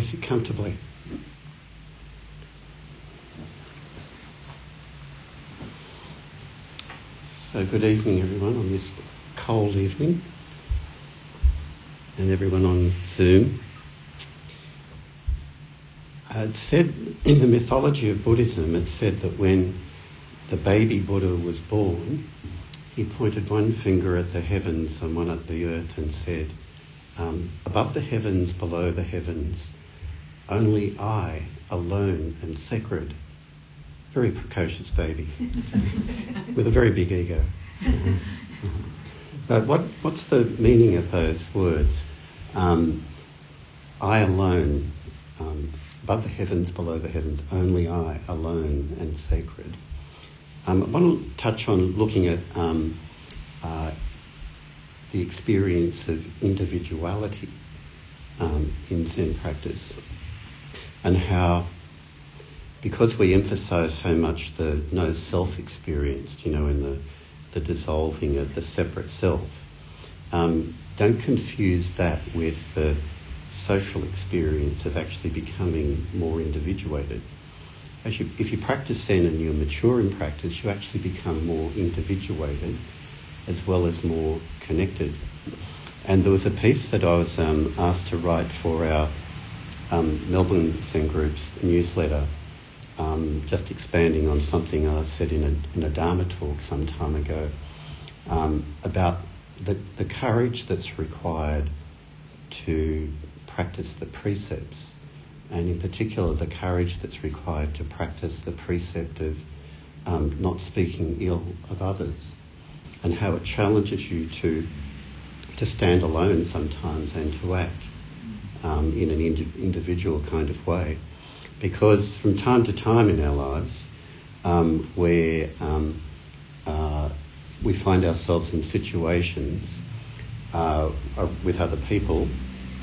Sit comfortably. So, good evening, everyone, on this cold evening, and everyone on Zoom. It's said in the mythology of Buddhism, it's said that when the baby Buddha was born, he pointed one finger at the heavens and one at the earth and said, um, Above the heavens, below the heavens, only I, alone and sacred. Very precocious baby with a very big ego. But what, what's the meaning of those words? Um, I alone, um, above the heavens, below the heavens, only I, alone and sacred. Um, I want to touch on looking at um, uh, the experience of individuality um, in Zen practice and how, because we emphasize so much the no self experience, you know, in the, the dissolving of the separate self, um, don't confuse that with the social experience of actually becoming more individuated. As you, if you practice Zen and you're mature in practice, you actually become more individuated as well as more connected. And there was a piece that I was um, asked to write for our um, Melbourne Zen Group's newsletter, um, just expanding on something I said in a, in a Dharma talk some time ago um, about the, the courage that's required to practice the precepts, and in particular the courage that's required to practice the precept of um, not speaking ill of others, and how it challenges you to to stand alone sometimes and to act um, in an ind- individual kind of way. Because from time to time in our lives, um, where um, uh, we find ourselves in situations uh, with other people,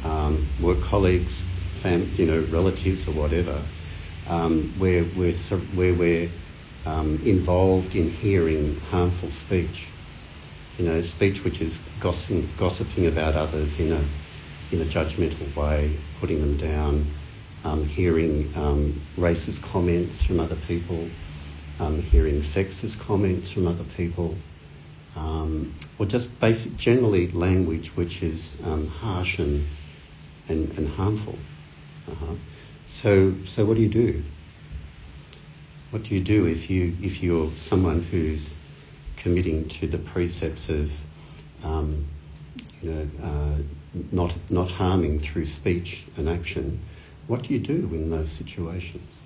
um, work colleagues, fam- you know, relatives or whatever, um, where we're, where we're um, involved in hearing harmful speech. You know, speech which is gossiping, gossiping about others in a in a judgmental way, putting them down, um, hearing um, racist comments from other people, um, hearing sexist comments from other people, um, or just basic, generally language which is um, harsh and, and, and harmful. Uh-huh. So, so what do you do? What do you do if you if you're someone who's committing to the precepts of um, you know, not, not harming through speech and action, what do you do in those situations?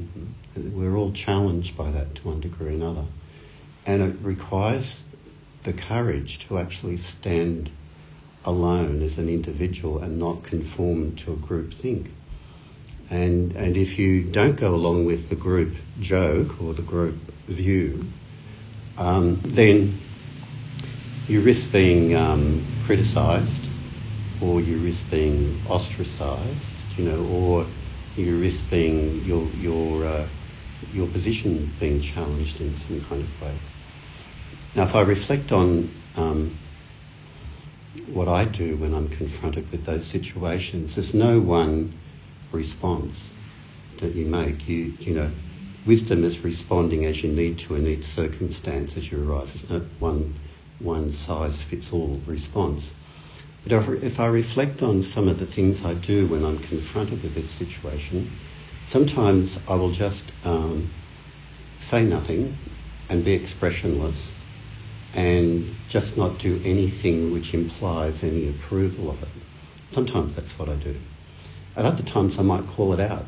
Mm-hmm. We're all challenged by that to one degree or another. And it requires the courage to actually stand alone as an individual and not conform to a group think. And, and if you don't go along with the group joke or the group view, um, then you risk being um, criticised, or you risk being ostracised, you know, or you risk being your your uh, your position being challenged in some kind of way. Now, if I reflect on um, what I do when I'm confronted with those situations, there's no one response that you make. You you know, wisdom is responding as you need to in each circumstance as you arise. There's no one one size fits all response. But if I reflect on some of the things I do when I'm confronted with this situation, sometimes I will just um, say nothing and be expressionless and just not do anything which implies any approval of it. Sometimes that's what I do. At other times I might call it out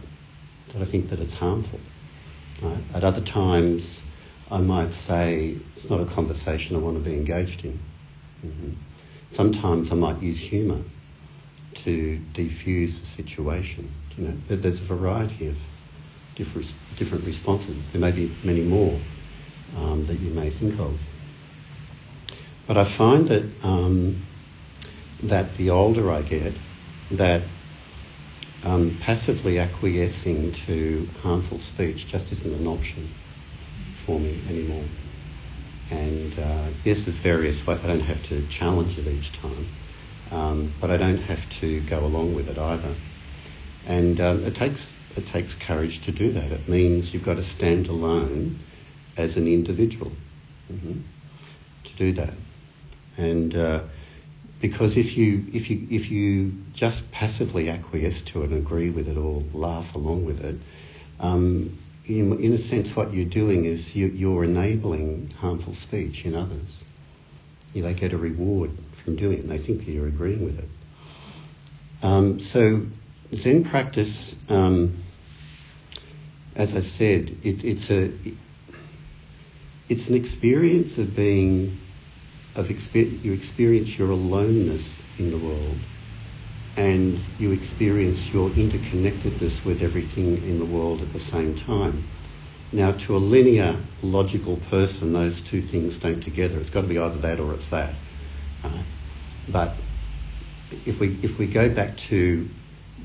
that I think that it's harmful. Right? At other times I might say it's not a conversation I want to be engaged in. Mm-hmm. Sometimes I might use humour to defuse the situation. You know, there's a variety of different different responses. There may be many more um, that you may think of. But I find that um, that the older I get, that um, passively acquiescing to harmful speech just isn't an option for me anymore. And uh, yes, there's various ways. I don't have to challenge it each time, um, but I don't have to go along with it either. And um, it takes it takes courage to do that. It means you've got to stand alone as an individual mm-hmm, to do that. And uh, because if you if you if you just passively acquiesce to it and agree with it or laugh along with it, um, in, a sense, what you're doing is you, you're enabling harmful speech in others. They get a reward from doing it, and they think you're agreeing with it. Um, so Zen practice, um, as I said, it, it's a it's an experience of being of exper- you experience your aloneness in the world and you experience your interconnectedness with everything in the world at the same time. Now, to a linear, logical person, those two things don't together. It's got to be either that or it's that. Right? But if we if we go back to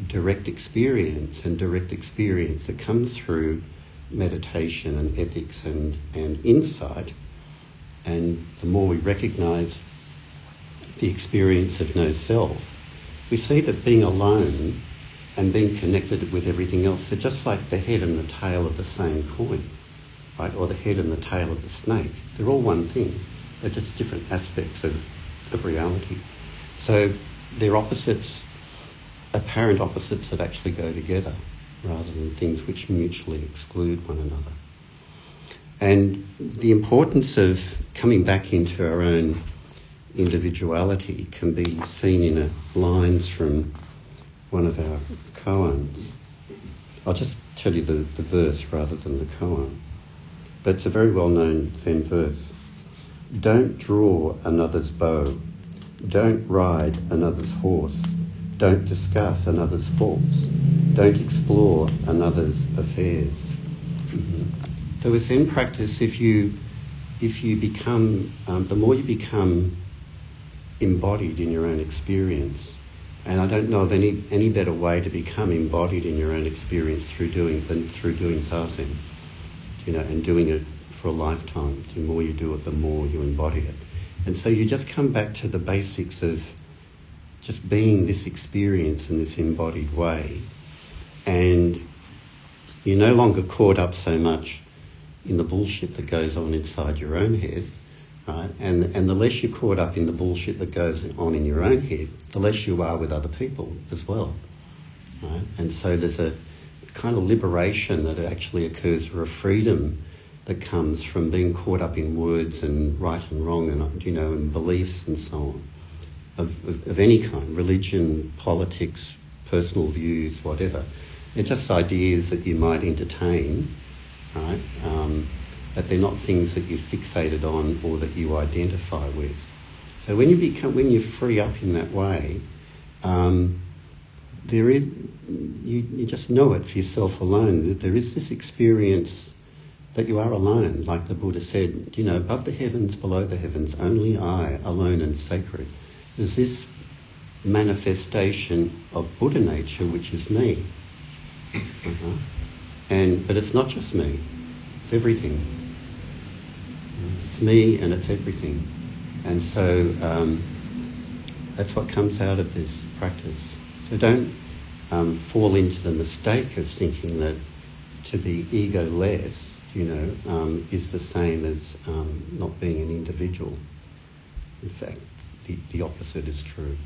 direct experience and direct experience that comes through meditation and ethics and, and insight, and the more we recognize the experience of no self, we see that being alone and being connected with everything else are just like the head and the tail of the same coin, right? Or the head and the tail of the snake. They're all one thing. They're just different aspects of, of reality. So they're opposites, apparent opposites that actually go together rather than things which mutually exclude one another. And the importance of coming back into our own individuality can be seen in a, lines from one of our koans. I'll just tell you the, the verse rather than the koan. But it's a very well known Zen verse. Don't draw another's bow. Don't ride another's horse. Don't discuss another's faults. Don't explore another's affairs. Mm-hmm. So with Zen practice, if you if you become um, the more you become embodied in your own experience, and I don't know of any any better way to become embodied in your own experience through doing than through doing zazen, you know, and doing it for a lifetime. The more you do it, the more you embody it, and so you just come back to the basics of just being this experience in this embodied way. And you're no longer caught up so much in the bullshit that goes on inside your own head, right? And, and the less you're caught up in the bullshit that goes on in your own head, the less you are with other people as well, right? And so there's a kind of liberation that actually occurs or a freedom that comes from being caught up in words and right and wrong and, you know, and beliefs and so on of, of, of any kind, religion, politics, personal views, whatever. They're just ideas that you might entertain, right? Um, but they're not things that you're fixated on or that you identify with. So when you become, when you free up in that way, um, there is, you, you just know it for yourself alone that there is this experience that you are alone, like the Buddha said, you know, above the heavens, below the heavens, only I, alone and sacred is this manifestation of Buddha nature, which is me. Uh-huh. And but it's not just me; it's everything. It's me, and it's everything. And so um, that's what comes out of this practice. So don't um, fall into the mistake of thinking that to be ego-less, you know, um, is the same as um, not being an individual. In fact, the, the opposite is true.